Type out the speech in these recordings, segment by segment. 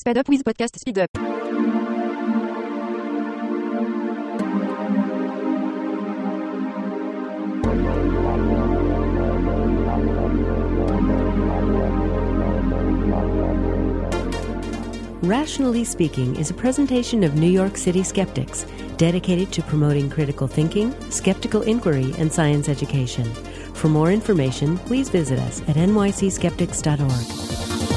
Speed up with podcast Speed up. Rationally Speaking is a presentation of New York City skeptics dedicated to promoting critical thinking, skeptical inquiry, and science education. For more information, please visit us at nycskeptics.org.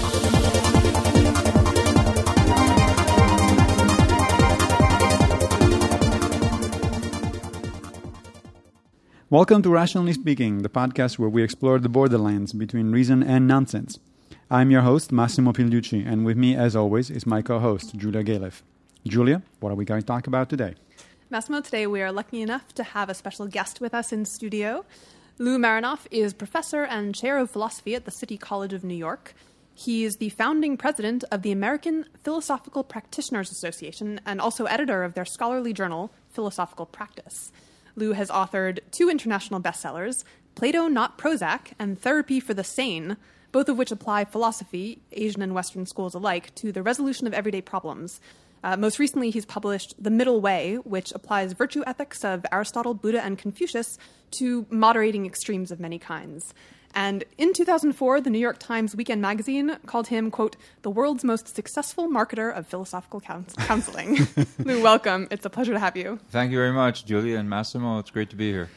Welcome to Rationally Speaking, the podcast where we explore the borderlands between reason and nonsense. I'm your host, Massimo Pigliucci, and with me, as always, is my co host, Julia Galef. Julia, what are we going to talk about today? Massimo, today we are lucky enough to have a special guest with us in studio. Lou Marinoff is professor and chair of philosophy at the City College of New York. He is the founding president of the American Philosophical Practitioners Association and also editor of their scholarly journal, Philosophical Practice. Lou has authored two international bestsellers, Plato Not Prozac and Therapy for the Sane, both of which apply philosophy, Asian and Western schools alike, to the resolution of everyday problems. Uh, most recently, he's published The Middle Way, which applies virtue ethics of Aristotle, Buddha, and Confucius to moderating extremes of many kinds. And in 2004, the New York Times Weekend magazine called him, quote, the world's most successful marketer of philosophical couns- counseling. Lou, welcome. It's a pleasure to have you. Thank you very much, Julia and Massimo. It's great to be here.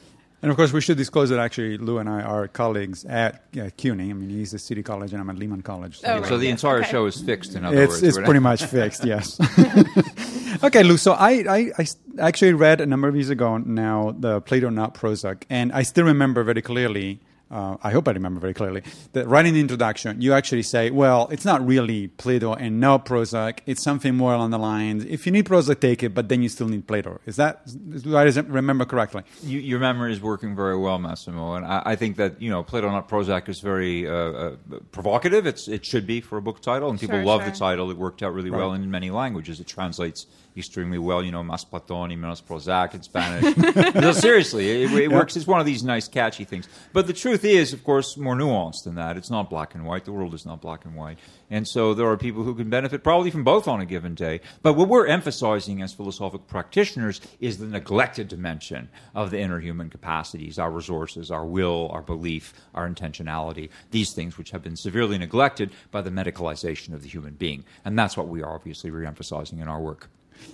And of course, we should disclose that actually Lou and I are colleagues at uh, CUNY. I mean, he's at City College and I'm at Lehman College. Oh, right. So the Yeah, entire okay. show is fixed, in other it's, words. it's We're pretty much fixed, yes. okay, Lou. So I actually read a number of years ago now the Plato Not Prozac, and I still remember very clearly. Uh, I hope I remember very clearly that right in the introduction, you actually say, "Well, it's not really Plato and no Prozac. It's something more along the lines: if you need Prozac, take it, but then you still need Plato." Is that do I remember correctly? You, your memory is working very well, Massimo, and I, I think that you know Plato not Prozac is very uh, uh, provocative. It's it should be for a book title, and people Sure, love sure. the title. It worked out really well in many languages. It translates extremely well. You know, Mas Platoni, menos Prozac in Spanish. no, seriously, it, it works. It's one of these nice, catchy things. But the truth is, of course, more nuanced than that. It's not black and white. The world is not black and white, and so there are people who can benefit probably from both on a given day. But what we're emphasizing as philosophical practitioners is the neglected dimension of the inner human capacities, our resources, our will, our belief, our intentionality, these things which have been severely neglected by the medicalization of the human being. And that's what we are obviously re-emphasizing in our work.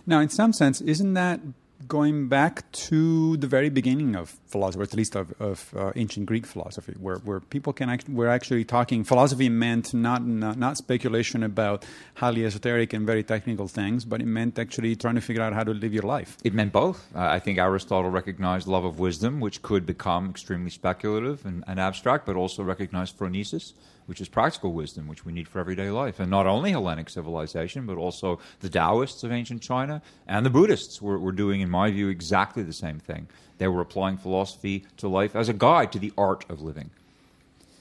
Now, in some sense, isn't that going back to the very beginning of philosophy, or at least of, of uh, ancient Greek philosophy, where, where people can act, were actually talking philosophy meant not, not not speculation about highly esoteric and very technical things, but it meant actually trying to figure out how to live your life. It meant both. Uh, I think Aristotle recognized love of wisdom, which could become extremely speculative and, and abstract, but also recognized phronesis, which is practical wisdom, which we need for everyday life. And not only Hellenic civilization, but also the Taoists of ancient China and the Buddhists were, were doing, in my view, exactly the same thing. They were applying philosophy to life as a guide to the art of living.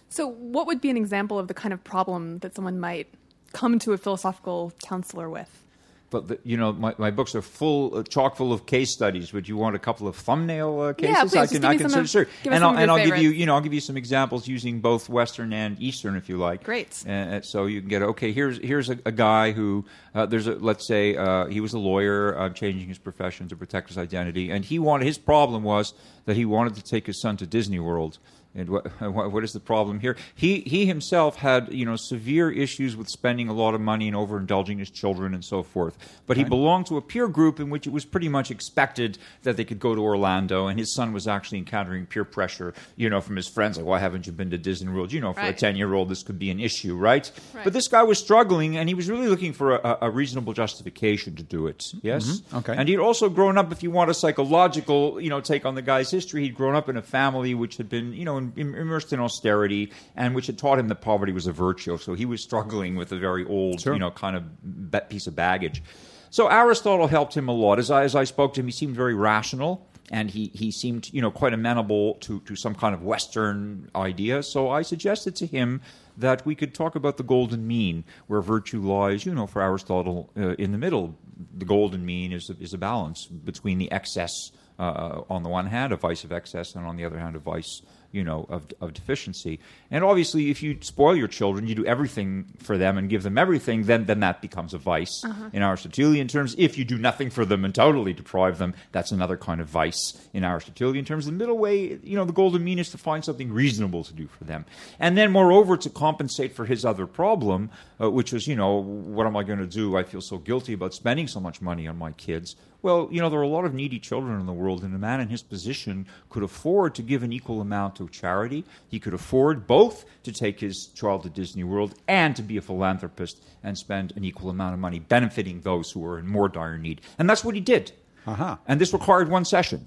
So, what would be an example of the kind of problem that someone might come to a philosophical counselor with? But the, you know, my, my books are full, uh, chock full of case studies. Would you want a couple of thumbnail uh, cases? Yeah, please, I can, give I can some of- sure. And I'll, and I'll give you, you know, I'll give you some examples using both Western and Eastern, if you like. Great. Uh, so you can get okay. Here's here's a, a guy who uh, there's a let's say uh, he was a lawyer, uh, changing his profession to protect his identity, and he wanted his problem was that he wanted to take his son to Disney World. And what, what what is the problem here? He he himself had you know severe issues with spending a lot of money and overindulging his children and so forth. But he belonged to a peer group in which it was pretty much expected that they could go to Orlando, and his son was actually encountering peer pressure, you know, from his friends like, "Why haven't you been to Disney World?" You know, for a ten year old, this could be an issue, right? Right. But this guy was struggling, and he was really looking for a, a reasonable justification to do it. Yes, Mm-hmm. Okay. And he'd also grown up, if you want a psychological, you know, take on the guy's history. He'd grown up in a family which had been, you know, im- immersed in austerity, and which had taught him that poverty was a virtue. So he was struggling with a very old, Sure. you know, kind of piece of baggage. So Aristotle helped him a lot. As I, as I spoke to him, he seemed very rational. And he, he seemed, you know, quite amenable to, to some kind of Western idea. So I suggested to him that we could talk about the golden mean, where virtue lies, you know, for Aristotle, uh, in the middle. The golden mean is a, is a balance between the excess uh, on the one hand, a vice of excess, and on the other hand, a vice you know, of, of deficiency. And obviously, if you spoil your children, you do everything for them and give them everything, then, then that becomes a vice in Aristotelian terms. If you do nothing for them and totally deprive them, that's another kind of vice in Aristotelian terms. The middle way, you know, the golden mean is to find something reasonable to do for them. And then, moreover, to compensate for his other problem, uh, which was, you know, what am I going to do? I feel so guilty about spending so much money on my kids. Well, you know, there are a lot of needy children in the world, and a man in his position could afford to give an equal amount to charity. He could afford both to take his child to Disney World and to be a philanthropist and spend an equal amount of money benefiting those who are in more dire need. And that's what he did. Uh-huh. And this required one session.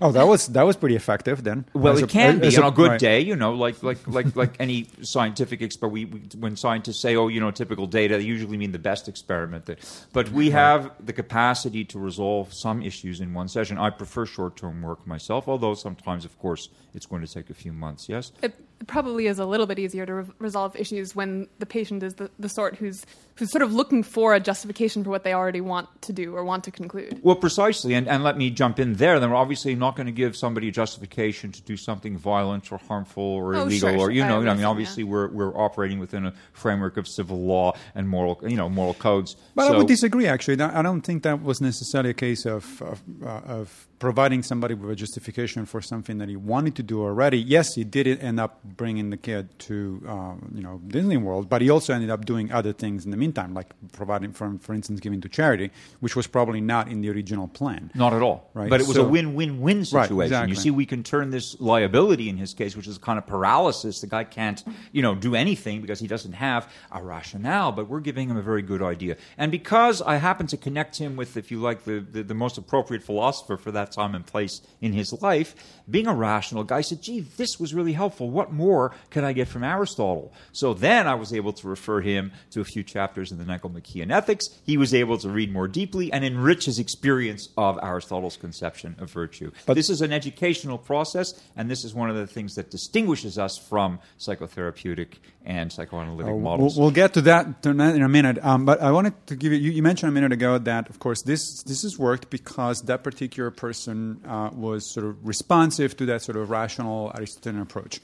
Oh, that was that was pretty effective then. Well, As it a- can be on a good right. day, you know, like like like like any scientific experiment. We, we, when scientists say, "Oh, you know, typical data," they usually mean the best experiment. That, but we have the capacity to resolve some issues in one session. I prefer short-term work myself, although sometimes, of course, it's going to take a few months. Yes. It probably is a little bit easier to re- resolve issues when the patient is the, the sort who's who's sort of looking for a justification for what they already want to do or want to conclude. Well, precisely, and, and let me jump in there. Then we're obviously not going to give somebody a justification to do something violent or harmful or Oh, illegal, sure, or sure. you I know, I mean, understand, obviously we're we're operating within a framework of civil law and moral, you know, moral codes. But I would disagree. Actually, I don't think that was necessarily a case of of, uh, of providing somebody with a justification for something that he wanted to do already. Yes, he did end up bringing the kid to um, you know Disney World, but he also ended up doing other things in the meantime, like providing, for for instance, giving to charity, which was probably not in the original plan. Not at all. Right, But it was so- a win-win-win Right, situation. exactly. You see, we can turn this liability in his case, which is kind of paralysis. The guy can't, you know, do anything because he doesn't have a rationale. But we're giving him a very good idea. And because I happen to connect him with, if you like, the, the, the most appropriate philosopher for that time and place in his life, being a rational guy, said, "Gee, this was really helpful. What more could I get from Aristotle?" So then I was able to refer him to a few chapters in the Nicomachean Ethics. He was able to read more deeply and enrich his experience of Aristotle's conception of virtue. But this is an educational process, and this is one of the things that distinguishes us from psychotherapeutic and psychoanalytic Uh, we'll, models. we'll get to that in a minute. Um, but I wanted to give you, you. You mentioned a minute ago that, of course, this this has worked because that particular person uh, was sort of responsive to that sort of rational Aristotelian approach.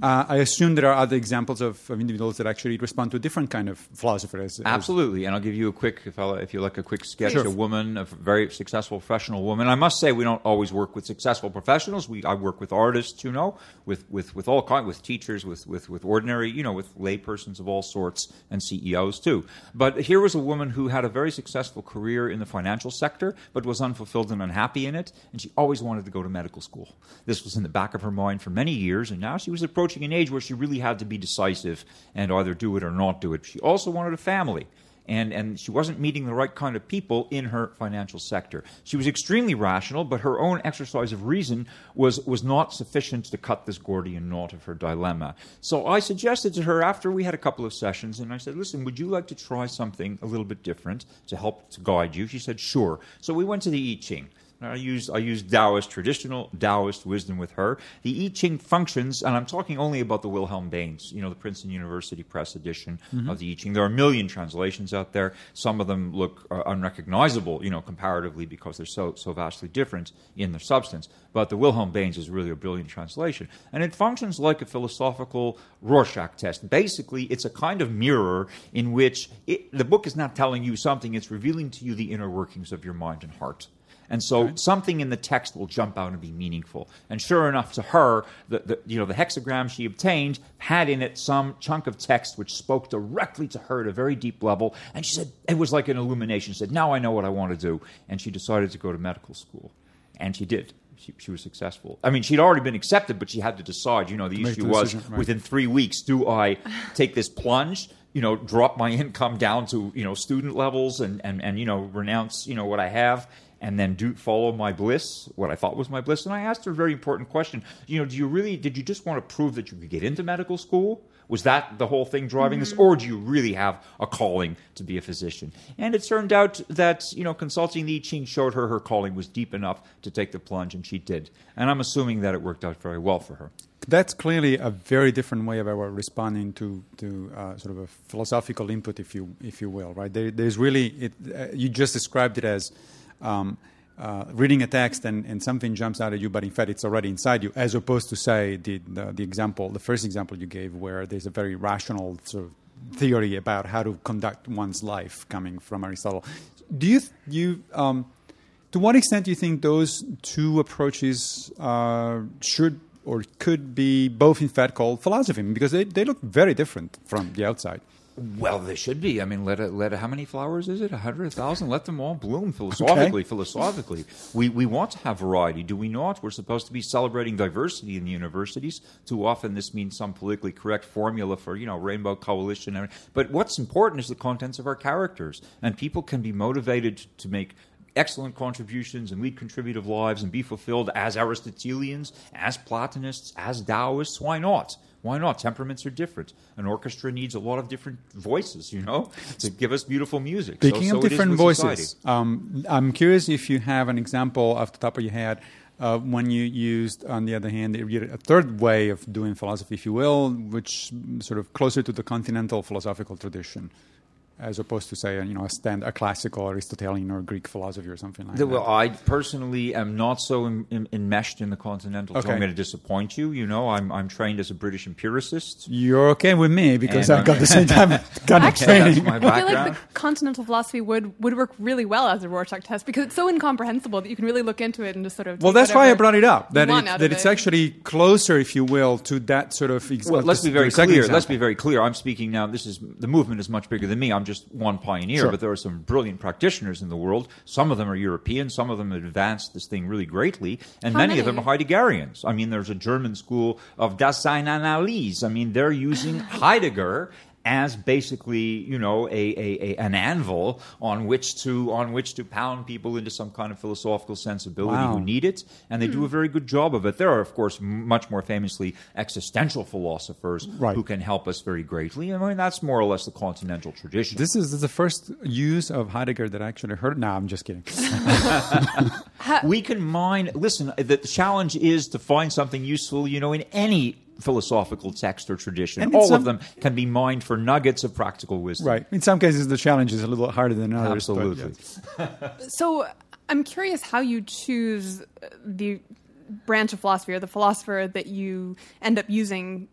Uh, I assume there are other examples of, of individuals that actually respond to a different kind of philosopher. As, as- Absolutely, and I'll give you a quick, if, I, if you like, a quick sketch. Sure. A woman, a very successful professional woman. I must say, we don't always work with successful professionals. We, I work with artists, you know, with with with all kind, with teachers, with with with ordinary, you know, with laypersons of all sorts, and CEOs too. But here was a woman who had a very successful career in the financial sector, but was unfulfilled and unhappy in it, and she always wanted to go to medical school. This was in the back of her mind for many years, and now she was approaching an age where she really had to be decisive and either do it or not do it. She also wanted a family and, and she wasn't meeting the right kind of people in her financial sector. She was extremely rational, but her own exercise of reason was, was not sufficient to cut this Gordian knot of her dilemma. So I suggested to her after we had a couple of sessions, and I said, Listen, would you like to try something a little bit different to help to guide you? She said, Sure. So we went to the I Ching. I used I used Taoist traditional Taoist wisdom with her. The I Ching functions, and I'm talking only about the Wilhelm Baynes, you know, the Princeton University Press edition of the I Ching. There are a million translations out there. Some of them look uh, unrecognizable, you know, comparatively because they're so so vastly different in their substance. But the Wilhelm Baynes is really a brilliant translation, and it functions like a philosophical Rorschach test. Basically, it's a kind of mirror in which it, the book is not telling you something; it's revealing to you the inner workings of your mind and heart. And so something in the text will jump out and be meaningful. And sure enough, to her, the, the, you know, the hexagram she obtained had in it some chunk of text which spoke directly to her at a very deep level. And she said, it was like an illumination. She said, now I know what I want to do. And she decided to go to medical school. And she did. She, she was successful. I mean, she'd already been accepted, but she had to decide. You know, the issue the was right. within three weeks, do I take this plunge? You know, drop my income down to you know student levels and and and you know renounce you know what I have and then do follow my bliss, what I thought was my bliss. And I asked her a very important question. You know, do you really did you just want to prove that you could get into medical school? Was that the whole thing driving this, or do you really have a calling to be a physician? And it turned out that you know, consulting the I Ching showed her her calling was deep enough to take the plunge, and she did. And I'm assuming that it worked out very well for her. That's clearly a very different way of our responding to to uh, sort of a philosophical input, if you if you will, right? There, there's really it, uh, you just described it as um, uh, reading a text and, and something jumps out at you, but in fact it's already inside you, as opposed to say the, the the example, the first example you gave, where there's a very rational sort of theory about how to conduct one's life coming from Aristotle. Do you you um, to what extent do you think those two approaches uh, should or could be both in fact called philosophy? Because they, they look very different from the outside. Well, they should be. I mean, let it, let it, how many flowers is it? A hundred, a thousand? Let them all bloom philosophically. Okay. Philosophically, we we want to have variety, do we not? We're supposed to be celebrating diversity in the universities. Too often, this means some politically correct formula for you know rainbow coalition. But what's important is the contents of our characters, and people can be motivated to make excellent contributions and lead contributive lives and be fulfilled as Aristotelians, as Platonists, as Taoists. Why not? Why not? Temperaments are different. An orchestra needs a lot of different voices, you know, to give us beautiful music. Speaking so of it is different voices, um, I'm curious if you have an example off the top of your head uh, when you used, on the other hand, a third way of doing philosophy, if you will, which sort of closer to the continental philosophical tradition, as opposed to say, you know, a stand, a classical Aristotelian or Greek philosophy or something like The- that. well, I personally am not so en- en- enmeshed in the continental. So I'm going to disappoint you. You know, I'm I'm trained as a British empiricist. You're okay with me because And, I got the same time kind of Actually, training. That's my I feel like the continental philosophy would, would work really well as a Rorschach test because it's so incomprehensible that you can really look into it and just sort of. Well, that's why I brought it up. That, it, that of it's it. actually closer, if you will, to that sort of. Ex- Well, let's the- be very the second clear. Let's be very clear. I'm speaking now. This is the movement is much bigger than me. I'm just one pioneer, Sure. but there are some brilliant practitioners in the world. Some of them are European. Some of them have advanced this thing really greatly, and How many, of them are many? Heideggerians. I mean, there's a German school of Daseinsanalyse. I mean, they're using Heidegger as basically, you know, a, a, a an anvil on which to on which to pound people into some kind of philosophical sensibility Wow. who need it, and they do a hmm. very good job of it. There are, of course, m- much more famously existential philosophers Right. who can help us very greatly. I mean, that's more or less the continental tradition. This is, this is the first use of Heidegger that I actually heard. No, I'm just kidding. we can mine. Listen, the challenge is to find something useful, you know, in any philosophical text or tradition. And All some- of them can be mined for nuggets of practical wisdom. right. In some cases, the challenge is a little harder than others. but Absolutely. yes. So I'm curious how you choose the branch of philosophy or the philosopher that you end up using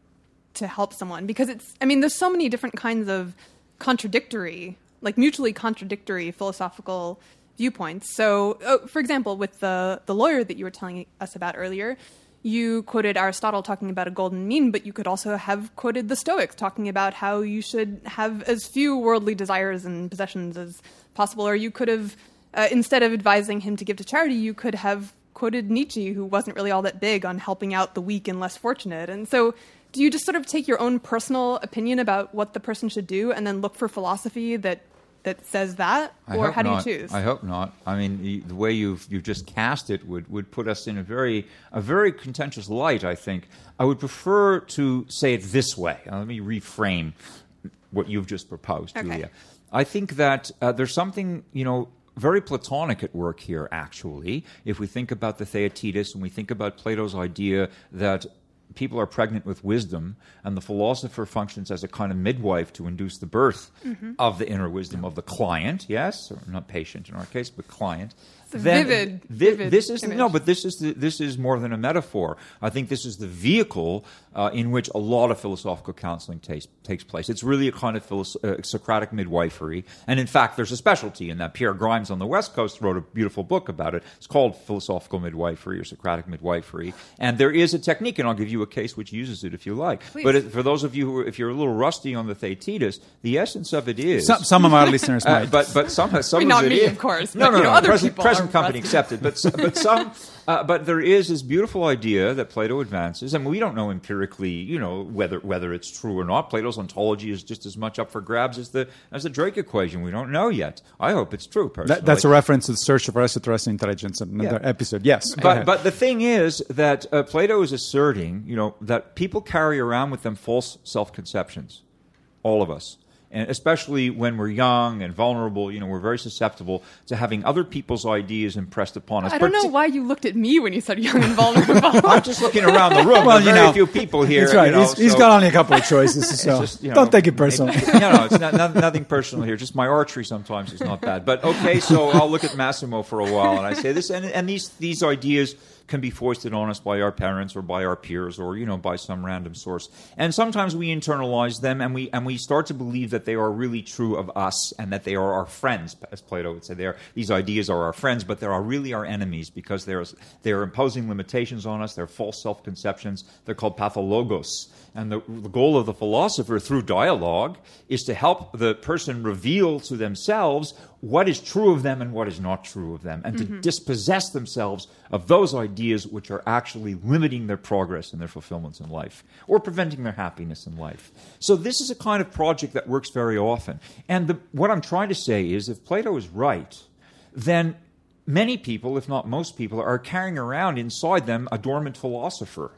to help someone because it's I mean there's so many different kinds of contradictory like mutually contradictory philosophical viewpoints. So oh, for example with the the lawyer that you were telling us about earlier you quoted Aristotle talking about a golden mean, but you could also have quoted the Stoics talking about how you should have as few worldly desires and possessions as possible. Or you could have, uh, instead of advising him to give to charity, you could have quoted Nietzsche, who wasn't really all that big on helping out the weak and less fortunate. And so, do you just sort of take your own personal opinion about what the person should do and then look for philosophy that that says that, I or how do you choose? I hope not. I mean, the, the way you've you've just cast it would, would put us in a very a very contentious light. I think I would prefer to say it this way. Uh, let me reframe what you've just proposed, Okay. Julia. I think that uh, there's something you know very Platonic at work here. Actually, if we think about the Theaetetus and we think about Plato's idea that people are pregnant with wisdom, and the philosopher functions as a kind of midwife to induce the birth Mm-hmm. of the inner wisdom of the client. Yes, or not patient in our case, but client. It's a vivid- thi- vivid this is image. no, but this is the, this is more than a metaphor. I think this is the vehicle uh, in which a lot of philosophical counseling takes takes place. It's really a kind of philos- uh, Socratic midwifery, and in fact, there's a specialty in that. Pierre Grimes on the West Coast wrote a beautiful book about it. It's called philosophical midwifery or Socratic midwifery, and there is a technique, and I'll give you a case which uses it if you like. Please. But it, for those of you who, are, if you're a little rusty on the Theaetetus, the essence of it is Some, some of our listeners uh, but but some some I of not it me, is- of course, No, but, no, you know, no. other present, people present company accepted. But but some uh, but there is this beautiful idea that Plato advances, and we don't know empirically, you know, whether whether it's true or not. Plato's ontology is just as much up for grabs as the as the Drake equation. We don't know yet. I hope it's true. Personally, that, that's a reference to the search for extraterrestrial intelligence in another Yeah. episode. Yes. But but the thing is that uh, Plato is asserting, you know, that people carry around with them false self conceptions, all of us, and especially when we're young and vulnerable, you know, we're very susceptible to having other people's ideas impressed upon us. I don't know Partic- why you looked at me when you said young and vulnerable. I'm just looking around the room. Well, you are very know, few people here. That's right. you know, he's, he's so- got only a couple of choices, so just, you know, don't take it personally. no, no, it's not, not, nothing personal here. Just my archery sometimes is not bad. But okay, so I'll look at Massimo for a while, and I say this, and, and these these ideas can be foisted on us by our parents or by our peers or you know by some random source. And sometimes we internalize them, and we and we start to believe that they are really true of us, and that they are our friends, as Plato would say. They are, these ideas are our friends, but they are really our enemies because they're they're imposing limitations on us. They're false self conceptions. They're called pathologos. And the, the goal of the philosopher through dialogue is to help the person reveal to themselves what is true of them and what is not true of them, and to mm-hmm. dispossess themselves of those ideas which are actually limiting their progress and their fulfillments in life or preventing their happiness in life. So, this is a kind of project that works very often. And the, what I'm trying to say is if Plato is right, then many people, if not most people, are carrying around inside them a dormant philosopher.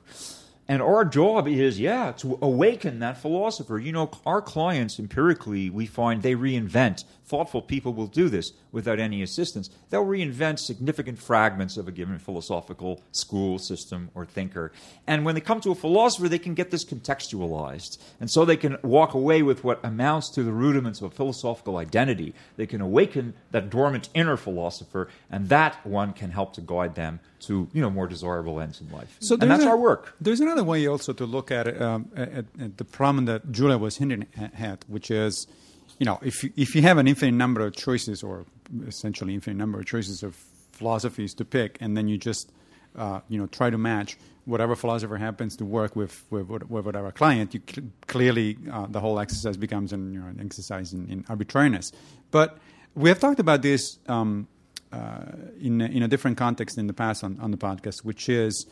And our job is, yeah, to awaken that philosopher. You know, our clients empirically, we find they reinvent. Thoughtful people will do this without any assistance. They'll reinvent significant fragments of a given philosophical school, system, or thinker. And when they come to a philosopher, they can get this contextualized. And so they can walk away with what amounts to the rudiments of a philosophical identity. They can awaken that dormant inner philosopher, and that one can help to guide them to you know more desirable ends in life. So and that's a- our work. There's another way also to look at it, um, at, at the problem that Julia was hinting at, which is, you know, if you, if you have an infinite number of choices, or essentially infinite number of choices of philosophies to pick, and then you just, uh, you know, try to match whatever philosopher happens to work with with, with whatever client, you cl- clearly uh, the whole exercise becomes an, you know, an exercise in, in arbitrariness. But we have talked about this. Um, uh, in, in a different context in the past on, on the podcast, which is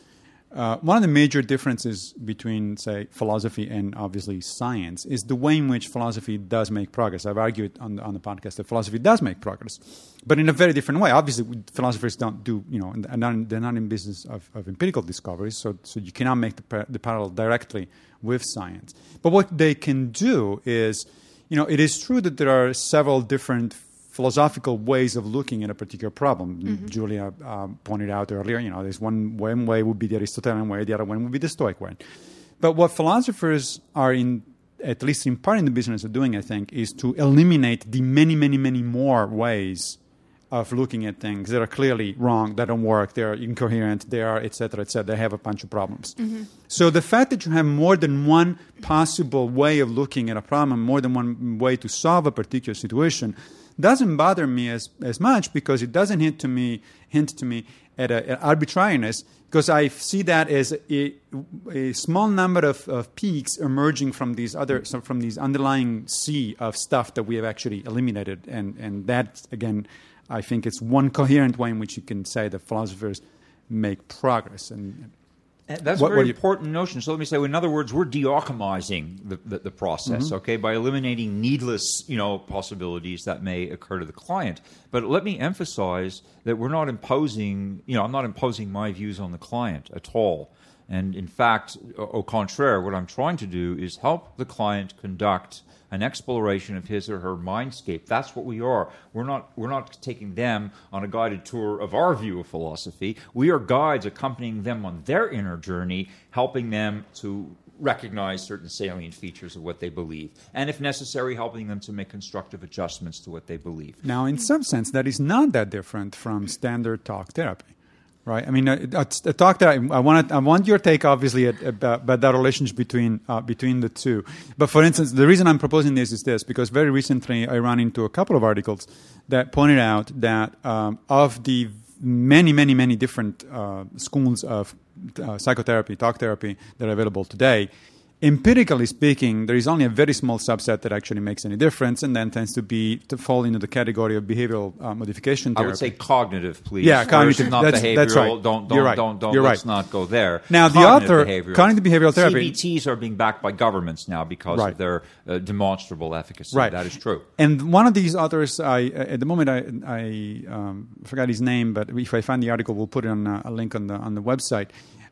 uh, one of the major differences between, say, philosophy and obviously science is the way in which philosophy does make progress. I've argued on the, on the podcast that philosophy does make progress, but in a very different way. Obviously, philosophers don't do, you know, not, they're not in business of, of empirical discoveries, so, so you cannot make the, par- the parallel directly with science. But what they can do is, you know, it is true that there are several different philosophical ways of looking at a particular problem. Julia um, pointed out earlier, you know, there's one, one way would be the Aristotelian way, the other one would be the Stoic way. But what philosophers are in, at least in part in the business of doing, I think, is to eliminate the many, many, many more ways of looking at things that are clearly wrong, that don't work, they're incoherent, they are, et cetera, et cetera. They have a bunch of problems. So the fact that you have more than one possible way of looking at a problem, more than one way to solve a particular situation, doesn't bother me as, as much because it doesn't hint to me hint to me at, a, at arbitrariness because I see that as a, a small number of, of peaks emerging from these other from these underlying sea of stuff that we have actually eliminated. And and that again I think it's one coherent way in which you can say that philosophers make progress. And That's What- a very you- important notion. So let me say, in other words, we're de-alchemizing the, the, the process, Mm-hmm. okay, by eliminating needless, you know, possibilities that may occur to the client. But let me emphasize that we're not imposing, you know, I'm not imposing my views on the client at all. And in fact, au contraire, what I'm trying to do is help the client conduct an exploration of his or her mindscape. That's what we are. We're not we're not taking them on a guided tour of our view of philosophy. We are guides accompanying them on their inner journey, helping them to recognize certain salient features of what they believe, and if necessary, helping them to make constructive adjustments to what they believe. Now, in some sense, that is not that different from standard talk therapy, right? I mean, uh, uh, uh, talk therapy. I want I want your take, obviously, about, about that relationship between uh, between the two. But for instance, the reason I'm proposing this is this because very recently I ran into a couple of articles that pointed out that um, of the many, many, many different uh, schools of uh, psychotherapy, talk therapy that are available today empirically speaking, there is only a very small subset that actually makes any difference, and then tends to be to fall into the category of behavioral uh, modification I would say cognitive, please. Yeah, first, cognitive. not That's- behavioral. that's right. Don't don't You're right. don't don't. You're let's right. not go there. Now, the Cognitive author- behavioral. cognitive behavioral therapy- CBTs are being backed by governments now because Right. of their uh, demonstrable efficacy. Right. That is true. And one of these authors, I at the moment I, I um, forgot his name, but if I find the article, we'll put it on uh, a link on the on the website.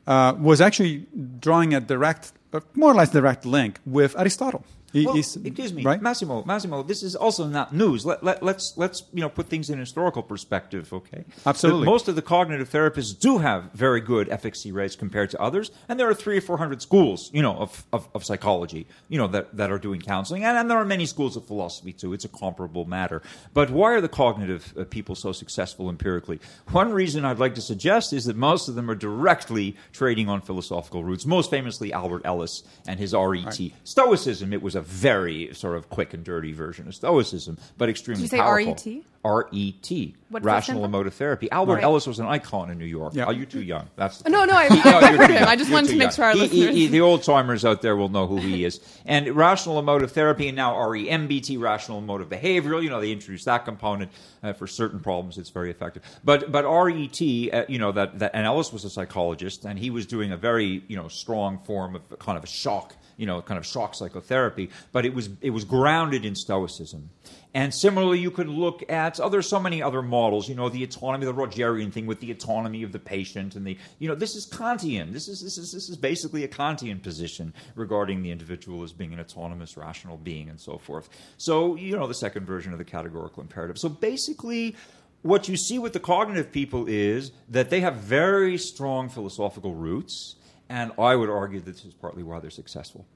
Uh, was actually drawing a direct, uh, more or less direct link with Aristotle. Well, he's- excuse me, right? Massimo. Massimo, this is also not news. Let, let, let's let's you know put things in historical perspective. Okay, Absolutely. Most of the cognitive therapists do have very good efficacy rates compared to others, and there are three or four hundred schools, you know, of, of, of psychology, you know, that, that are doing counseling, and, and there are many schools of philosophy too. It's a comparable matter. But why are the cognitive uh, people so successful empirically? One reason I'd like to suggest is that most of them are directly trading on philosophical roots. Most famously, Albert Ellis and his RET. Stoicism, it was a very sort of quick and dirty version of Stoicism, but extremely Did you say powerful. RET? R-E-T, What rational emotive therapy. Albert Right. Ellis was an icon in New York. Yeah. Are you too young? That's the No, no, I, no, I've you're heard him. I just You're wanted to make young. sure our He- he- listeners. he- the old timers out there will know who he is. And rational emotive therapy, and now REMBT, rational emotive behavioral. You know, they introduced that component uh, for certain problems. It's very effective. But but RET, uh, you know, that, that and Ellis was a psychologist, and he was doing a very you know strong form of kind of a shock you know, kind of shock psychotherapy, but it was it was grounded in Stoicism. And similarly, you could look at oh, other so many other models. You know, the autonomy, the Rogerian thing with the autonomy of the patient, and the you know, this is Kantian. This is this is this is basically a Kantian position regarding the individual as being an autonomous, rational being, and so forth. So you know, the second version of the categorical imperative. So basically. What you see with the cognitive people is that they have very strong philosophical roots, and I would argue that this is partly why they're successful.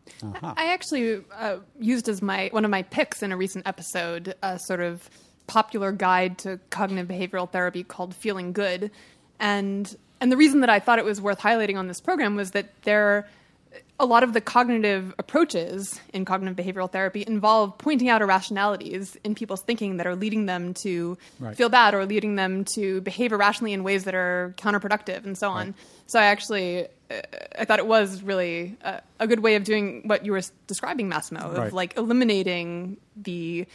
I actually uh, used as my one of my picks in a recent episode a sort of popular guide to cognitive behavioral therapy called Feeling Good, and and the reason that I thought it was worth highlighting on this program was that there a lot of the cognitive approaches in cognitive behavioral therapy involve pointing out irrationalities in people's thinking that are leading them to Right. feel bad or leading them to behave irrationally in ways that are counterproductive and so on. So I actually I thought it was really a, a good way of doing what you were describing, Massimo, of Right. like eliminating the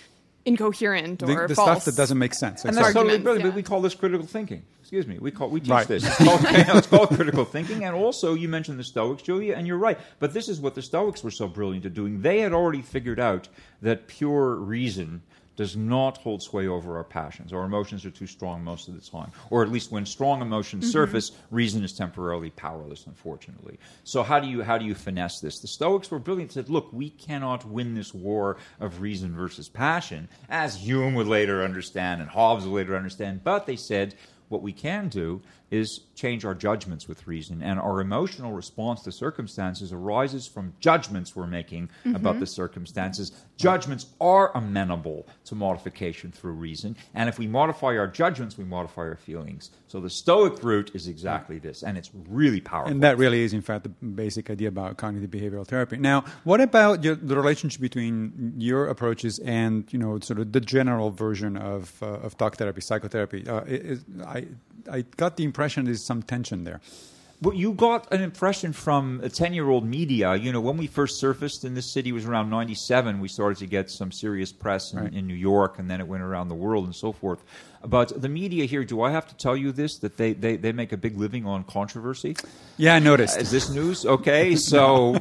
incoherent or the false stuff that doesn't make sense. And Exactly. that's totally brilliant. yeah. But we call this critical thinking. Excuse me. We call we teach Right. this. It's called, you know, it's called critical thinking. And also, you mentioned the Stoics, Julia, and you're right. But this is what the Stoics were so brilliant at doing. They had already figured out that pure reason does not hold sway over our passions. Our emotions are too strong most of the time. Or at least when strong emotions mm-hmm. surface, reason is temporarily powerless, unfortunately. So how do you how do you finesse this? The Stoics were brilliant. Said, look, we cannot win this war of reason versus passion, as Hume would later understand and Hobbes would later understand. But they said what we can do is change our judgments with reason, and our emotional response to circumstances arises from judgments we're making mm-hmm. about the circumstances. Judgments are amenable to modification through reason, and if we modify our judgments, we modify our feelings. So the Stoic route is exactly this, and it's really powerful. And that really is, in fact, the basic idea about cognitive behavioral therapy. Now, what about your, the relationship between your approaches and you know sort of the general version of uh, of talk therapy, psychotherapy? Uh, it, it, I I got the impression there's some tension there. But you got an impression from a 10 year old media. You know, when we first surfaced in this city was around 97, we started to get some serious press in, Right. in New York, and then it went around the world and so forth. But the media here, do I have to tell you this, that they, they, they make a big living on controversy? Yeah, I noticed. Uh, is this news? Okay, so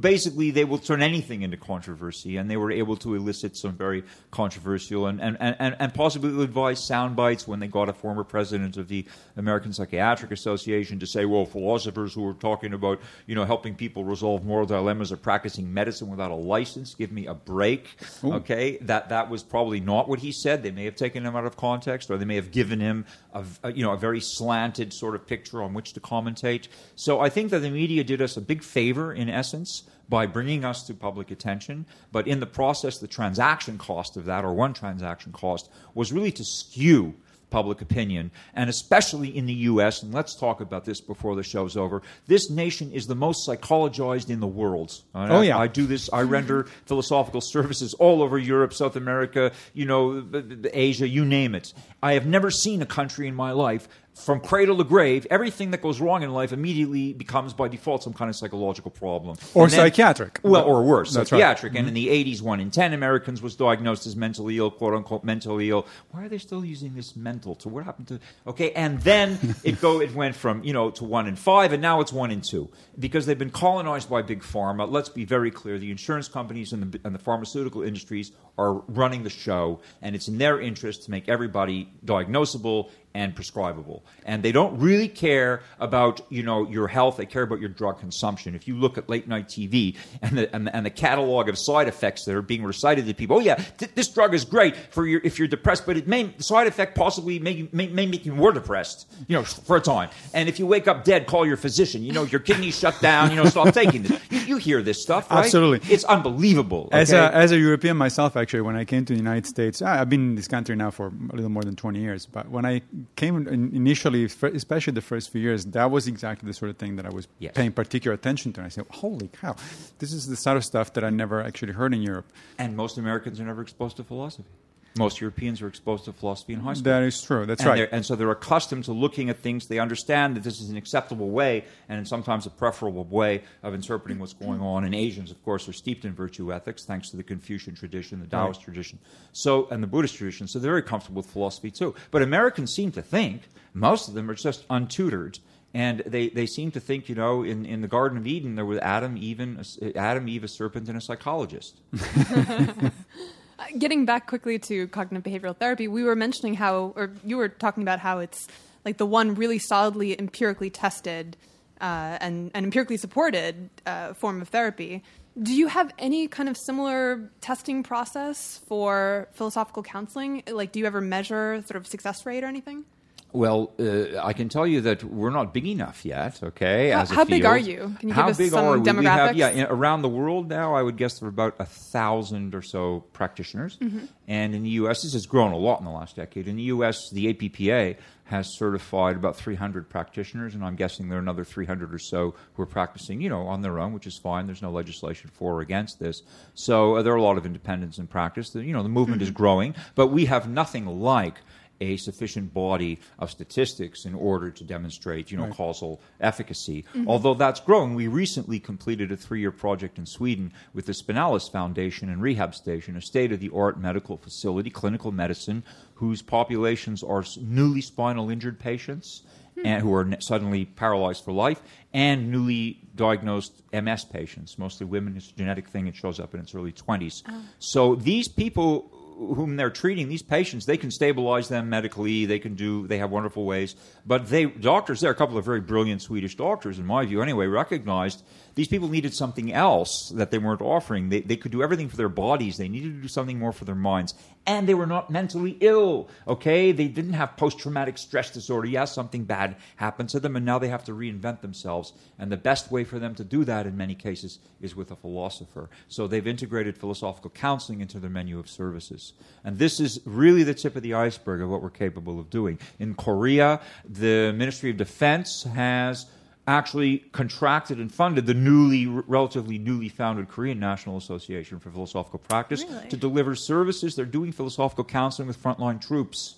basically, they will turn anything into controversy, and they were able to elicit some very controversial and, and, and, and possibly ill-advised sound bites when they got a former president of the American Psychiatric Association to say, well, philosophers who are talking about, you know, helping people resolve moral dilemmas are practicing medicine without a license. Give me a break. Okay, that that was probably not what he said. They may have taken him out of context, or they may have given him a, a you know a very slanted sort of picture on which to commentate. So I think that the media did us a big favor, in essence, by bringing us to public attention. But in the process, the transaction cost of that, or one transaction cost, was really to skew public opinion, and especially in the U.S. And let's talk about this before the show's over. This nation is the most psychologized in the world. Oh, yeah. I do this. I render philosophical services all over Europe, South America, you know, Asia, you name it. I have never seen a country in my life. From cradle to grave, everything that goes wrong in life immediately becomes by default some kind of psychological problem. Or then- psychiatric. Well, or worse, That's right. psychiatric. And mm-hmm. in the 80s, one in 10 Americans was diagnosed as mentally ill, quote unquote, mentally ill. Why are they still using this mental to what happened to. Okay, and then it go it went from, you know, to one in five, and now it's one in two. Because they've been colonized by big pharma. Let's be very clear the insurance companies and the, and the pharmaceutical industries are running the show, and it's in their interest to make everybody diagnosable and prescribable. And they don't really care about you know your health. They care about your drug consumption. If you look at late night TV and the and the, and the catalog of side effects that are being recited to people, oh yeah, th- this drug is great for your if you're depressed, but it may the side effect possibly may, may may make you more depressed, you know, for a time. And if you wake up dead, call your physician. You know, your kidneys shut down. You know, stop taking this. You, you hear this stuff, right? Absolutely. It's unbelievable. As a as a European myself, actually, when I came to the United States, I've been in this country now for a little more than twenty years. But when I came initially, especially the first few years, that was exactly the sort of thing that I was Yes. paying particular attention to. And I said, "Holy cow, this is the sort of stuff that I never actually heard in Europe." and most Americans are never exposed to philosophy. Most Europeans are exposed to philosophy in high school. That is true. That's and right. And so they're accustomed to looking at things. They understand that this is an acceptable way and sometimes a preferable way of interpreting what's going on. And Asians, of course, are steeped in virtue ethics thanks to the Confucian tradition, the Taoist tradition, so and the Buddhist tradition. So they're very comfortable with philosophy too. But Americans seem to think most of them are just untutored. And they, they seem to think, you know, in, in the Garden of Eden, there was Adam, even Adam, Eve, a serpent, and a psychologist. Getting back quickly to cognitive behavioral therapy, we were mentioning how, or you were talking about how it's like the one really solidly empirically tested uh, and, and empirically supported uh, form of therapy. Do you have any kind of similar testing process for philosophical counseling? Like, do you ever measure sort of success rate or anything? Well, uh, I can tell you that we're not big enough yet. Okay, How- as a how big are you? Can you how give us big some are we? We have, yeah, in, around the world now, I would guess there are about a thousand or so practitioners, Mm-hmm. and in the U.S., this has grown a lot in the last decade. In the U.S., the APPA has certified about 300 practitioners, and I'm guessing there are another 300 or so who are practicing, you know, on their own, which is fine. There's no legislation for or against this. So uh, there are a lot of independents in practice. The, you know, the movement Mm-hmm. is growing, but we have nothing like a sufficient body of statistics in order to demonstrate, you know, causal efficacy. Mm-hmm. Although that's growing, we recently completed a three-year project in Sweden with the Spinalis Foundation and Rehab Station, a state-of-the-art medical facility, clinical medicine, whose populations are newly spinal injured patients hmm. and who are suddenly paralyzed for life, and newly diagnosed MS patients, mostly women. It's a genetic thing; it shows up in its early twenties. Oh. So these people whom they're treating, these patients, they can stabilize them medically. They can do. They have wonderful ways. But they doctors, there are a couple of very brilliant Swedish doctors, in my view, anyway, recognized these people needed something else that they weren't offering. They, they could do everything for their bodies. They needed to do something more for their minds. And they were not mentally ill, okay? They didn't have post traumatic stress disorder. Yes, something bad happened to them, and now they have to reinvent themselves. And the best way for them to do that in many cases is with a philosopher. So they've integrated philosophical counseling into their menu of services. And this is really the tip of the iceberg of what we're capable of doing. In Korea, the Ministry of Defense has actually contracted and funded the newly, relatively newly founded Korean National Association for Philosophical Practice Really? to deliver services. They're doing philosophical counseling with frontline troops.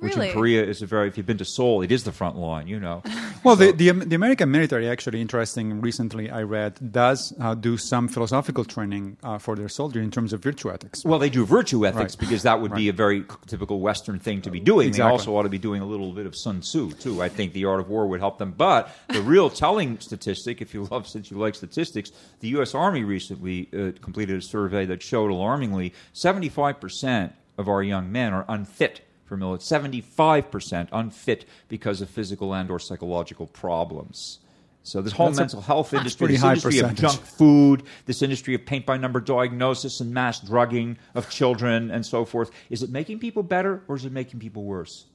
Which Really? in Korea is a very, if you've been to Seoul, it is the front line, you know. Well, So- the, the the American military actually interesting. Recently, I read does uh, do some philosophical training uh, for their soldiers in terms of virtue ethics. Well, they do virtue ethics Right. because that would be a very typical Western thing to be doing. Exactly. They also ought to be doing a little bit of Sun Tzu too. I think the art of war would help them. But the real telling statistic, if you love, since you like statistics, the U.S. Army recently uh, completed a survey that showed alarmingly seventy-five percent of our young men are unfit for military. Seventy-five percent unfit because of physical and/or psychological problems. So this whole That's a- mental health industry, this industry of junk food, this industry of paint by number diagnosis and mass drugging of children and so forth. Is it making people better or is it making people worse?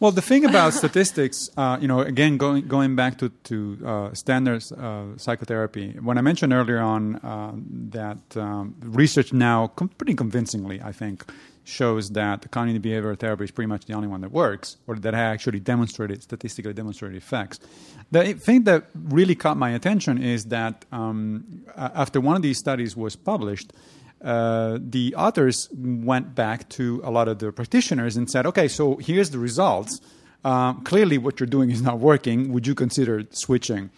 Well, the thing about statistics, uh, you know, again, going going back to to uh, standards uh, psychotherapy. When I mentioned earlier on uh, that um, research now, com- pretty convincingly, I think, shows that cognitive behavioral therapy is pretty much the only one that works, or that actually demonstrated statistically demonstrated effects. The thing that really caught my attention is that um, after one of these studies was published uh, the authors went back to a lot of the practitioners and said, okay, so here's the results. Um, clearly, what you're doing is not working. Would you consider switching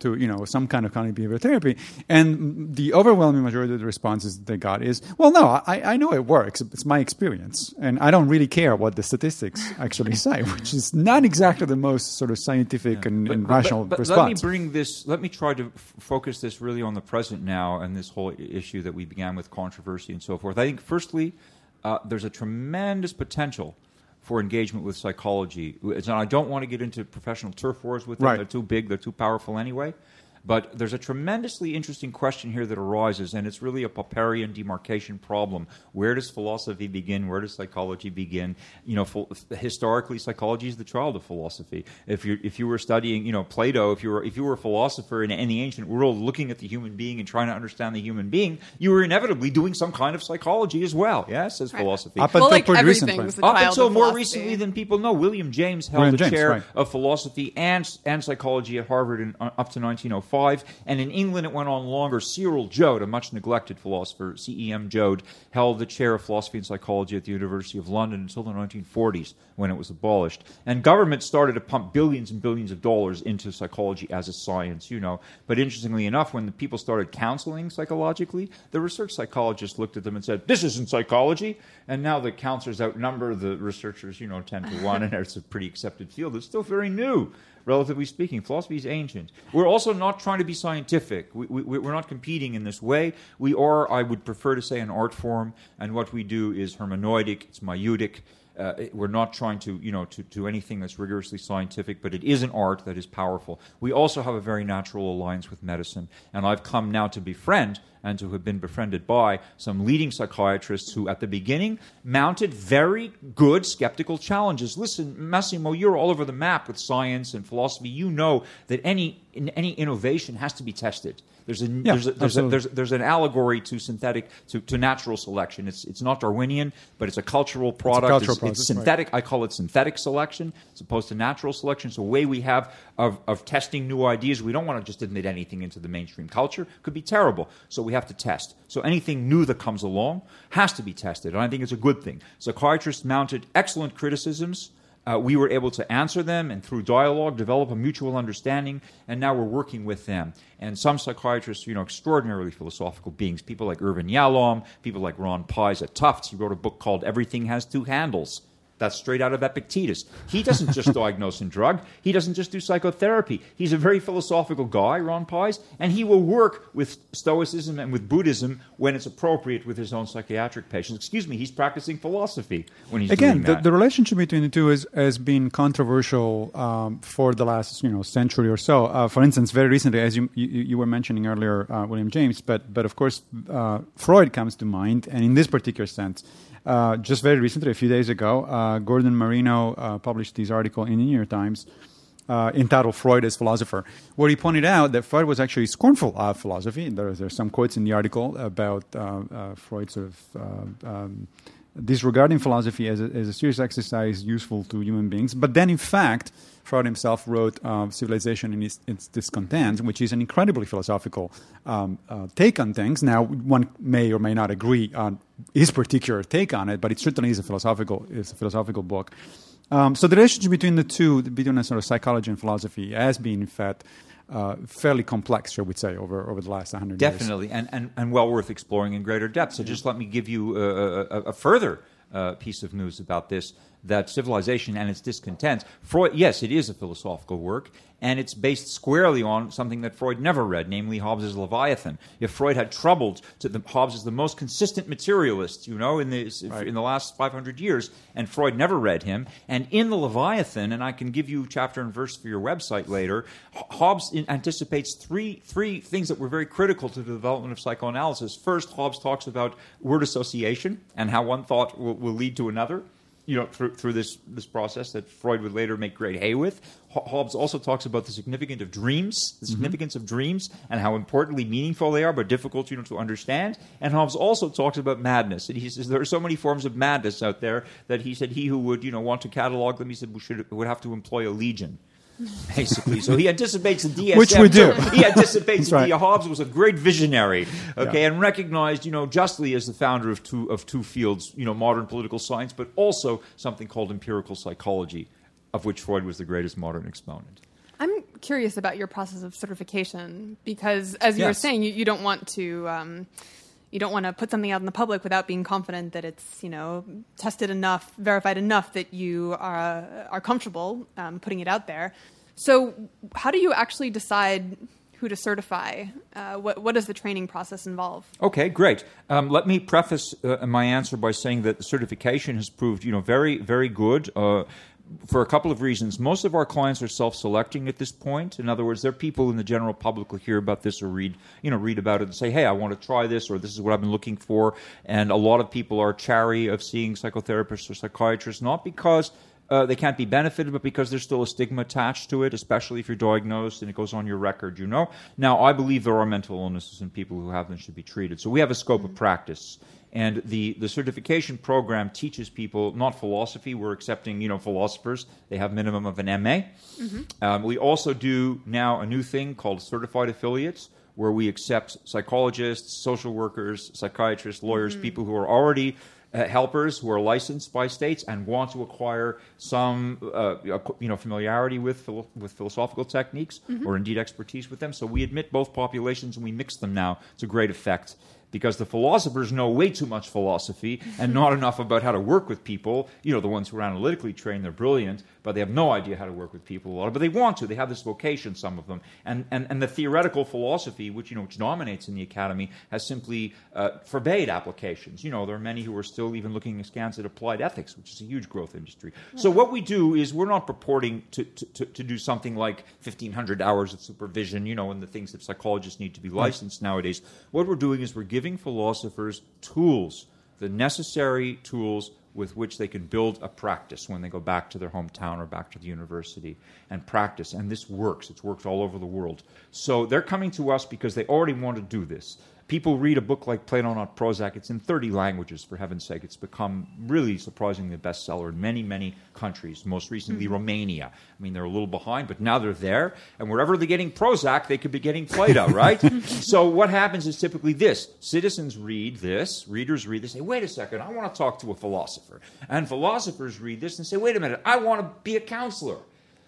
to you know some kind of cognitive behavioral therapy? And the overwhelming majority of the responses they got is, well, no, I, I know it works. It's my experience, and I don't really care what the statistics actually say, which is not exactly the most sort of scientific and, and rational but, but response. Let me bring this. Let me try to f- focus this really on the present now and this whole issue that we began with controversy and so forth. I think, firstly, uh, there's a tremendous potential for engagement with psychology. And I don't want to get into professional turf wars with them. Right. They're too big, they're too powerful anyway. But there's a tremendously interesting question here that arises, and it's really a Popperian demarcation problem. Where does philosophy begin? Where does psychology begin? You know, ph- historically, psychology is the child of philosophy. If you if you were studying, you know, Plato, if you were if you were a philosopher in, in the ancient world, looking at the human being and trying to understand the human being, you were inevitably doing some kind of psychology as well. Yes, as philosophy. Up well, until like pretty recently. was Up until more philosophy. recently than people know, William James held William the James, chair right. of philosophy and, and psychology at Harvard in, uh, up to 1905. And in England, it went on longer. Cyril Joad, a much neglected philosopher, C.E.M. Joad, held the chair of philosophy and psychology at the University of London until the 1940s when it was abolished. And government started to pump billions and billions of dollars into psychology as a science, you know. But interestingly enough, when the people started counseling psychologically, the research psychologists looked at them and said, This isn't psychology. And now the counselors outnumber the researchers, you know, 10 to 1, and it's a pretty accepted field. It's still very new relatively speaking. Philosophy is ancient. We're also not trying to be scientific. We, we, we're not competing in this way. We are, I would prefer to say, an art form, and what we do is hermeneutic, it's maieutic. Uh, we're not trying to, you know, to do anything that's rigorously scientific, but it is an art that is powerful. We also have a very natural alliance with medicine, and I've come now to befriend and to have been befriended by some leading psychiatrists who, at the beginning, mounted very good skeptical challenges. Listen, Massimo, you're all over the map with science and philosophy. You know that any in, any innovation has to be tested. There's a, there's, a, there's, a, there's, there's an allegory to synthetic to, to natural selection. It's it's not Darwinian, but it's a cultural product. cultural it's, product, it's right. synthetic. I call it synthetic selection as opposed to natural selection. It's a way we have of, of testing new ideas. We don't want to just admit anything into the mainstream culture. It Could be terrible. So we have to test. So anything new that comes along has to be tested, and I think it's a good thing. Psychiatrists mounted excellent criticisms. Uh, we were able to answer them and through dialogue develop a mutual understanding and now we're working with them and some psychiatrists you know extraordinarily philosophical beings people like irvin yalom people like ron pies at tufts he wrote a book called everything has two handles that's straight out of Epictetus. He doesn't just diagnose and drug. He doesn't just do psychotherapy. He's a very philosophical guy, Ron Pies, and he will work with Stoicism and with Buddhism when it's appropriate with his own psychiatric patients. Excuse me, he's practicing philosophy when he's Again, the, the relationship between the two is, has been controversial um, for the last you know century or so. Uh, for instance, very recently, as you you, you were mentioning earlier, uh, William James, but but of course uh, Freud comes to mind, and in this particular sense, uh, just very recently, a few days ago, uh, Gordon Marino uh, published this article in the New York Times. Uh, entitled Freud as Philosopher, where he pointed out that Freud was actually scornful of philosophy. There, there's some quotes in the article about uh, uh, Freud sort of uh, um, disregarding philosophy as a, as a serious exercise useful to human beings. But then, in fact, Freud himself wrote uh, Civilization and its, its Discontent, which is an incredibly philosophical um, uh, take on things. Now, one may or may not agree on his particular take on it, but it certainly is a philosophical, it's a philosophical book. Um, so the relationship between the two, between a sort of psychology and philosophy, has been, in fact, uh, fairly complex, shall we say, over, over the last 100 years. Definitely, and, and, and well worth exploring in greater depth. So just let me give you a, a, a- a further uh, piece of news about this. That civilization and its discontents. Freud, yes, it is a philosophical work, and it's based squarely on something that Freud never read, namely Hobbes's Leviathan. If Freud had troubled, to the, Hobbes is the most consistent materialist, you know, in the in the last 500 years, and Freud never read him. And in the Leviathan, and I can give you chapter and verse for your website later, Hobbes anticipates three three things that were very critical to the development of psychoanalysis. First, Hobbes talks about word association and how one thought will, will lead to another you know, through, through this, this process that Freud would later make great hay with. Hobbes also talks about the significance of dreams, the mm-hmm. significance of dreams, and how importantly meaningful they are, but difficult, you know, to understand. And Hobbes also talks about madness, and he says there are so many forms of madness out there that he said he who would, you know, want to catalog them, he said we should would have to employ a legion. Basically, so he anticipates the DSM. Which we do. He anticipates That's right. the Hobbes was a great visionary, okay, Yeah. and recognized, you know, justly as the founder of two of two fields, you know, modern political science, but also something called empirical psychology, of which Freud was the greatest modern exponent. I'm curious about your process of certification because, as you were saying, you, you don't want to um, you don't want to put something out in the public without being confident that it's you know tested enough, verified enough that you are are comfortable um, putting it out there. So, how do you actually decide who to certify? Uh, what, what does the training process involve? Okay, great. Um, let me preface uh, my answer by saying that the certification has proved, you know, very, very good. Uh, for a couple of reasons. Most of our clients are self-selecting at this point. In other words, they're people in the general public who hear about this or read, you know, read about it and say, "Hey, I want to try this," or "This is what I've been looking for." And a lot of people are chary of seeing psychotherapists or psychiatrists, not because uh, they can't be benefited, but because there's still a stigma attached to it, especially if you're diagnosed and it goes on your record, you know. Now, I believe there are mental illnesses and people who have them should be treated. So we have a scope of practice. And the, the certification program teaches people not philosophy. We're accepting, you know, philosophers. They have minimum of an MA. Mm-hmm. Um, we also do now a new thing called certified affiliates, where we accept psychologists, social workers, psychiatrists, lawyers, mm-hmm. people who are already uh, helpers who are licensed by states and want to acquire some uh, you know familiarity with philo- with philosophical techniques mm-hmm. or indeed expertise with them. So we admit both populations and we mix them now to great effect because the philosophers know way too much philosophy and not enough about how to work with people. You know, the ones who are analytically trained, they're brilliant, but they have no idea how to work with people a lot. But they want to. They have this vocation, some of them. And, and, and the theoretical philosophy, which, you know, which dominates in the academy, has simply uh, forbade applications. You know, there are many who are still even looking askance at applied ethics, which is a huge growth industry. So what we do is we're not purporting to, to, to do something like 1,500 hours of supervision, you know, and the things that psychologists need to be licensed nowadays. What we're doing is we're giving philosophers tools, the necessary tools with which they can build a practice when they go back to their hometown or back to the university and practice. And this works. It's worked all over the world. So they're coming to us because they already want to do this people read a book like Plato Not Prozac. It's in 30 languages, for heaven's sake. It's become really surprisingly a bestseller in many, many countries, most recently mm-hmm. Romania. I mean, they're a little behind, but now they're there. And wherever they're getting Prozac, they could be getting Plato, right? so what happens is typically this citizens read this, readers read this, say, wait a second, I want to talk to a philosopher. And philosophers read this and say, wait a minute, I want to be a counselor.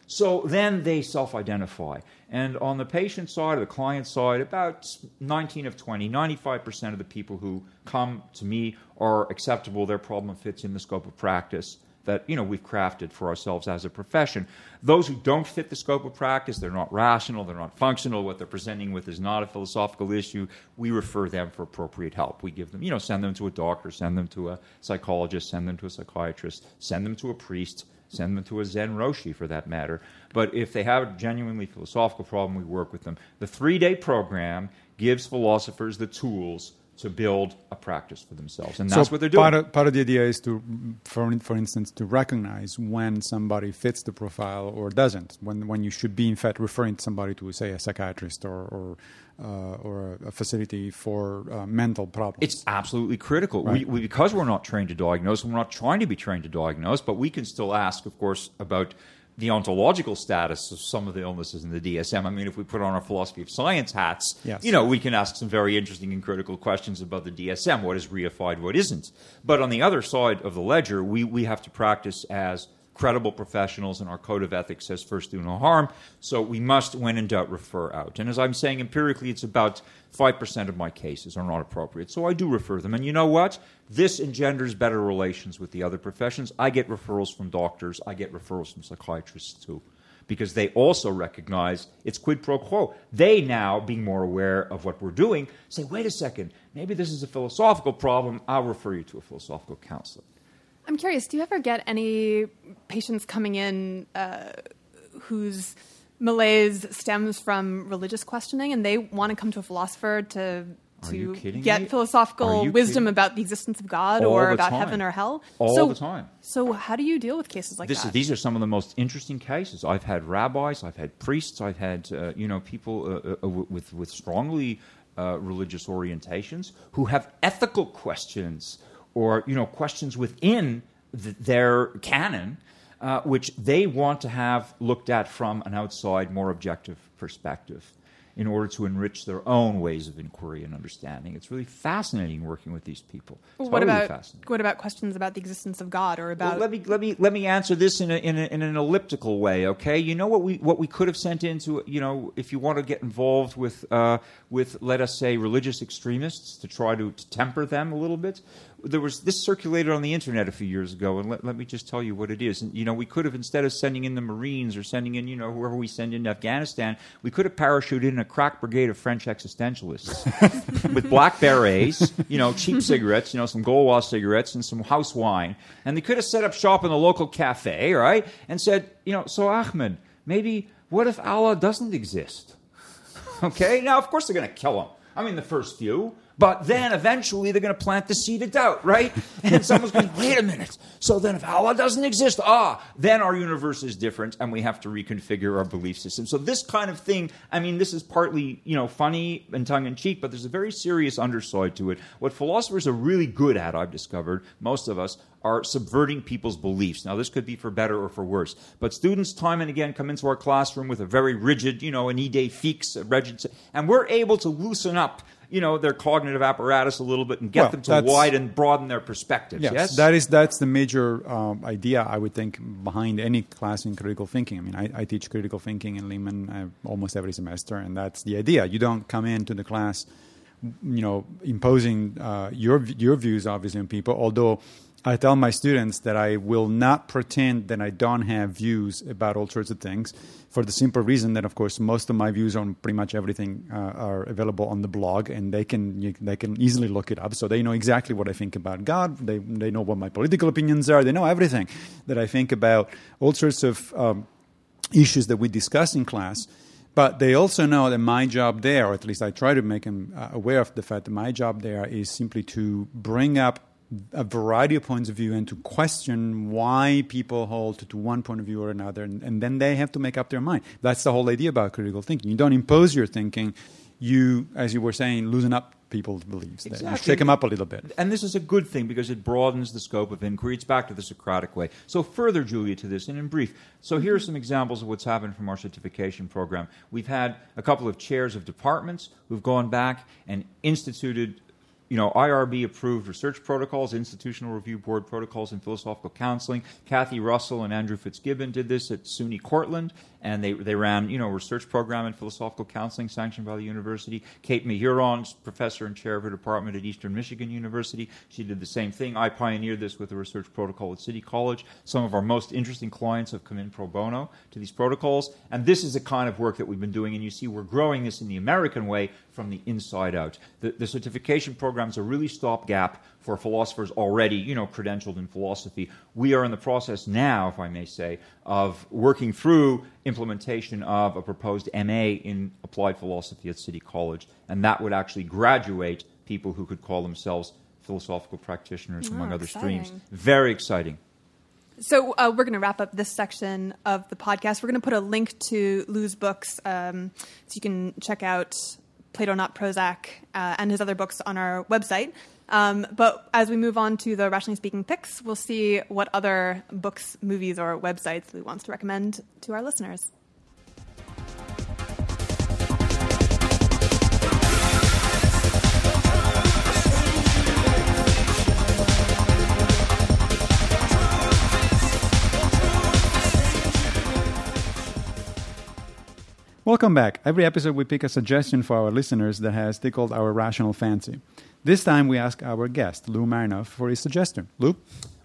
So then they self identify. And on the patient side or the client side, about 19 of 20, 95% of the people who come to me are acceptable. Their problem fits in the scope of practice that you know we've crafted for ourselves as a profession. Those who don't fit the scope of practice, they're not rational, they're not functional. What they're presenting with is not a philosophical issue. We refer them for appropriate help. We give them, you know, send them to a doctor, send them to a psychologist, send them to a psychiatrist, send them to a priest Send them to a Zen Roshi for that matter. But if they have a genuinely philosophical problem, we work with them. The three day program gives philosophers the tools to build a practice for themselves. And that's so what they're doing. Part of, part of the idea is to, for, for instance, to recognize when somebody fits the profile or doesn't, when, when you should be, in fact, referring somebody to, say, a psychiatrist or, or uh, or a, facility for uh, mental problems. It's absolutely critical. Right. We, we, because we're not trained to diagnose, we're not trying to be trained to diagnose, but we can still ask, of course, about the ontological status of some of the illnesses in the DSM. I mean, if we put on our philosophy of science hats, yes. you know, we can ask some very interesting and critical questions about the DSM. What is reified? What isn't? But on the other side of the ledger, we, we have to practice as credible professionals, and our code of ethics says first do no harm. So we must, when in doubt, refer out. And as I'm saying empirically, it's about 5% of my cases are not appropriate. So I do refer them. And you know what? This engenders better relations with the other professions. I get referrals from doctors, I get referrals from psychiatrists too. Because they also recognize it's quid pro quo. They now, being more aware of what we're doing, say, wait a second, maybe this is a philosophical problem. I'll refer you to a philosophical counselor. I'm curious, do you ever get any patients coming in uh, whose malaise stems from religious questioning and they want to come to a philosopher to to get me? philosophical wisdom kidding? about the existence of God All or about time. heaven or hell? All so, the time. So, how do you deal with cases like this that? Is, these are some of the most interesting cases. I've had rabbis, I've had priests, I've had uh, you know people uh, uh, with with strongly uh, religious orientations who have ethical questions or you know questions within th- their canon, uh, which they want to have looked at from an outside, more objective perspective in order to enrich their own ways of inquiry and understanding. It's really fascinating working with these people. Well, what totally about what about questions about the existence of God or about? Well, let me let me let me answer this in, a, in, a, in an elliptical way. Okay, you know what we what we could have sent into you know if you want to get involved with uh, with let us say religious extremists to try to, to temper them a little bit. There was this circulated on the internet a few years ago, and let, let me just tell you what it is. And, you know, we could have instead of sending in the Marines or sending in, you know, whoever we send into Afghanistan, we could have parachuted in a crack brigade of French existentialists with black berets, you know, cheap cigarettes, you know, some Gauloises cigarettes and some house wine, and they could have set up shop in the local cafe, right, and said, you know, so Ahmed, maybe what if Allah doesn't exist? Okay, now of course they're going to kill him. I mean, the first few. But then eventually they're going to plant the seed of doubt, right? And someone's going, wait a minute. So then if Allah doesn't exist, ah, then our universe is different and we have to reconfigure our belief system. So this kind of thing, I mean, this is partly, you know, funny and tongue in cheek, but there's a very serious underside to it. What philosophers are really good at, I've discovered, most of us, are subverting people's beliefs. Now, this could be for better or for worse. But students, time and again, come into our classroom with a very rigid, you know, an idée fixe, a rigid, and we're able to loosen up you know their cognitive apparatus a little bit and get Well, them to widen, broaden their perspectives. Yes, Yes, that is that's the major um, idea I would think behind any class in critical thinking. I mean, I, I teach critical thinking in Lehman uh, almost every semester, and that's the idea. You don't come into the class, you know, imposing uh, your your views obviously on people. Although I tell my students that I will not pretend that I don't have views about all sorts of things, for the simple reason that, of course, most of my views on pretty much everything uh, are available on the blog, and they can you, they can easily look it up, so they know exactly what I think about God. They they know what my political opinions are. They know everything that I think about all sorts of um, issues that we discuss in class. But they also know that my job there, or at least I try to make them uh, aware of the fact that my job there is simply to bring up a variety of points of view and to question why people hold to one point of view or another, and, and then they have to make up their mind. That's the whole idea about critical thinking. You don't impose your thinking. You, as you were saying, loosen up people's beliefs. You shake them up a little bit. And this is a good thing because it broadens the scope of inquiry. It's back to the Socratic way. So, further, Julia, to this, and in brief, so here are some examples of what's happened from our certification program. We've had a couple of chairs of departments who've gone back and instituted you know, IRB approved research protocols, institutional review board protocols, and philosophical counseling. Kathy Russell and Andrew Fitzgibbon did this at SUNY Cortland, and they, they ran, you know, a research program in philosophical counseling sanctioned by the university. Kate Mehuron's professor and chair of her department at Eastern Michigan University. She did the same thing. I pioneered this with a research protocol at City College. Some of our most interesting clients have come in pro bono to these protocols, and this is the kind of work that we've been doing, and you see we're growing this in the American way from the inside out. The, the certification programs are really stopgap for philosophers already, you know, credentialed in philosophy. We are in the process now, if I may say, of working through implementation of a proposed MA in applied philosophy at City College, and that would actually graduate people who could call themselves philosophical practitioners, among Oh, other streams. Very exciting. So uh, we're going to wrap up this section of the podcast. We're going to put a link to Lou's books, um, so you can check out Plato Not Prozac uh, and his other books on our website. Um, but as we move on to the rationally speaking picks, we'll see what other books, movies, or websites Lou wants to recommend to our listeners. Welcome back. Every episode, we pick a suggestion for our listeners that has tickled our rational fancy. This time, we ask our guest, Lou Marinoff, for his suggestion. Lou?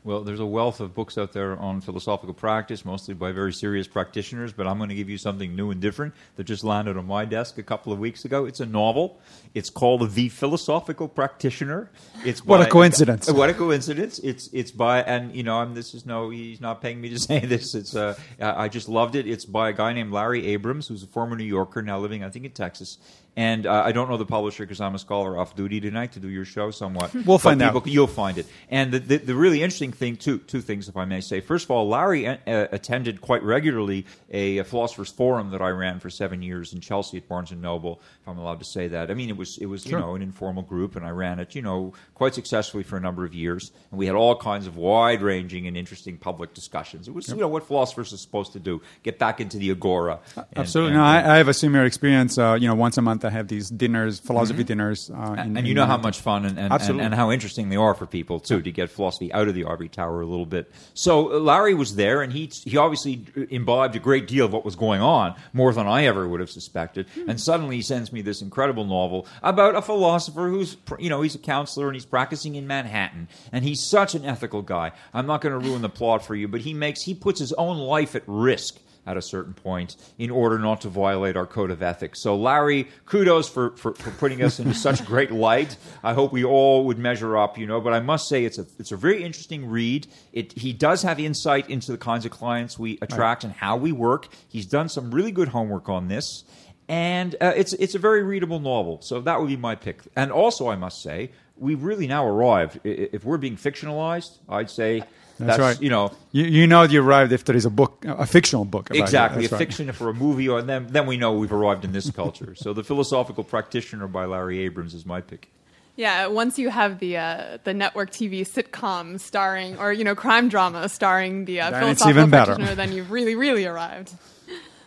Well, there's a wealth of books out there on philosophical practice, mostly by very serious practitioners, but I'm going to give you something new and different that just landed on my desk a couple of weeks ago. It's a novel. It's called The Philosophical Practitioner. It's What a by- coincidence. What a coincidence. It's it's by and you know, I'm this is no he's not paying me to say this. It's uh I just loved it. It's by a guy named Larry Abrams who's a former New Yorker now living I think in Texas. And uh, I don't know the publisher because I'm a scholar off duty tonight to do your show somewhat. We'll But find out. people- You'll find it. And the, the, the really interesting thing, two, two things, if I may say. First of all, Larry uh, attended quite regularly a, a philosophers forum that I ran for seven years in Chelsea at Barnes and Noble, if I'm allowed to say that. I mean, it was it was Sure. you know an informal group, and I ran it you know quite successfully for a number of years. And we had all kinds of wide ranging and interesting public discussions. It was you know what philosophers are supposed to do: get back into the agora. And- Absolutely. and- no, I, I have a similar experience. Uh, you know, once a month I have these dinners, philosophy dinners. Uh, in, and you know how much fun and, and, and, and how interesting they are for people too to get philosophy out of the ivory tower a little bit. So uh, Larry was there, and he he obviously imbibed a great deal of what was going on, more than I ever would have suspected. And suddenly he sends me this incredible novel about a philosopher who's you know he's a counselor and he's practicing in Manhattan, and he's such an ethical guy. I'm not going to ruin the plot for you, but he makes he puts his own life at risk at a certain point in order not to violate our code of ethics. So, Larry, kudos for, for, for putting us into such great light. I hope we all would measure up, you know. But I must say, it's a it's a very interesting read. It he does have insight into the kinds of clients we attract and how we work. He's done some really good homework on this. And uh, it's it's a very readable novel, so that would be my pick. And also, I must say, we've really now arrived. If we're being fictionalized, I'd say That's, right. You know, you, you know you arrived if there is a book, a fictional book. About exactly That's a right. fiction for a movie or then then we know we've arrived in this culture so the philosophical practitioner by larry abrams is my pick Yeah, once you have the uh, the network TV sitcom starring, or you know, crime drama starring the uh, Then it's philosophical even better. practitioner, then you've really, really arrived.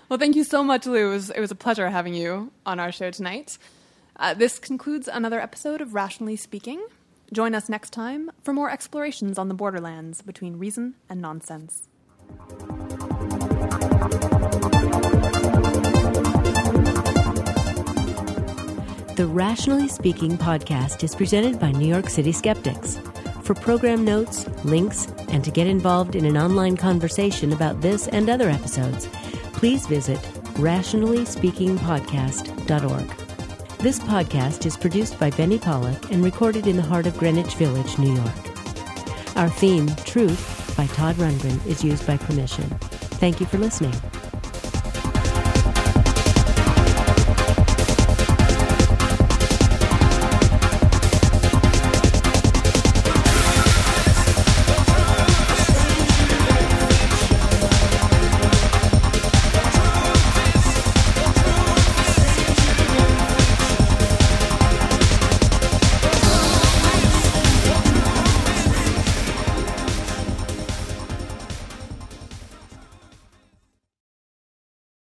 Well, thank you so much, Lou. It was, it was a pleasure having you on our show tonight. Uh, this concludes another episode of Rationally Speaking. Join us next time for more explorations on the borderlands between reason and nonsense. The Rationally Speaking podcast is presented by New York City Skeptics. For program notes, links, and to get involved in an online conversation about this and other episodes, please visit rationallyspeakingpodcast.org. This podcast is produced by Benny Pollak and recorded in the heart of Greenwich Village, New York. Our theme, Truth, by Todd Rundgren, is used by permission. Thank you for listening.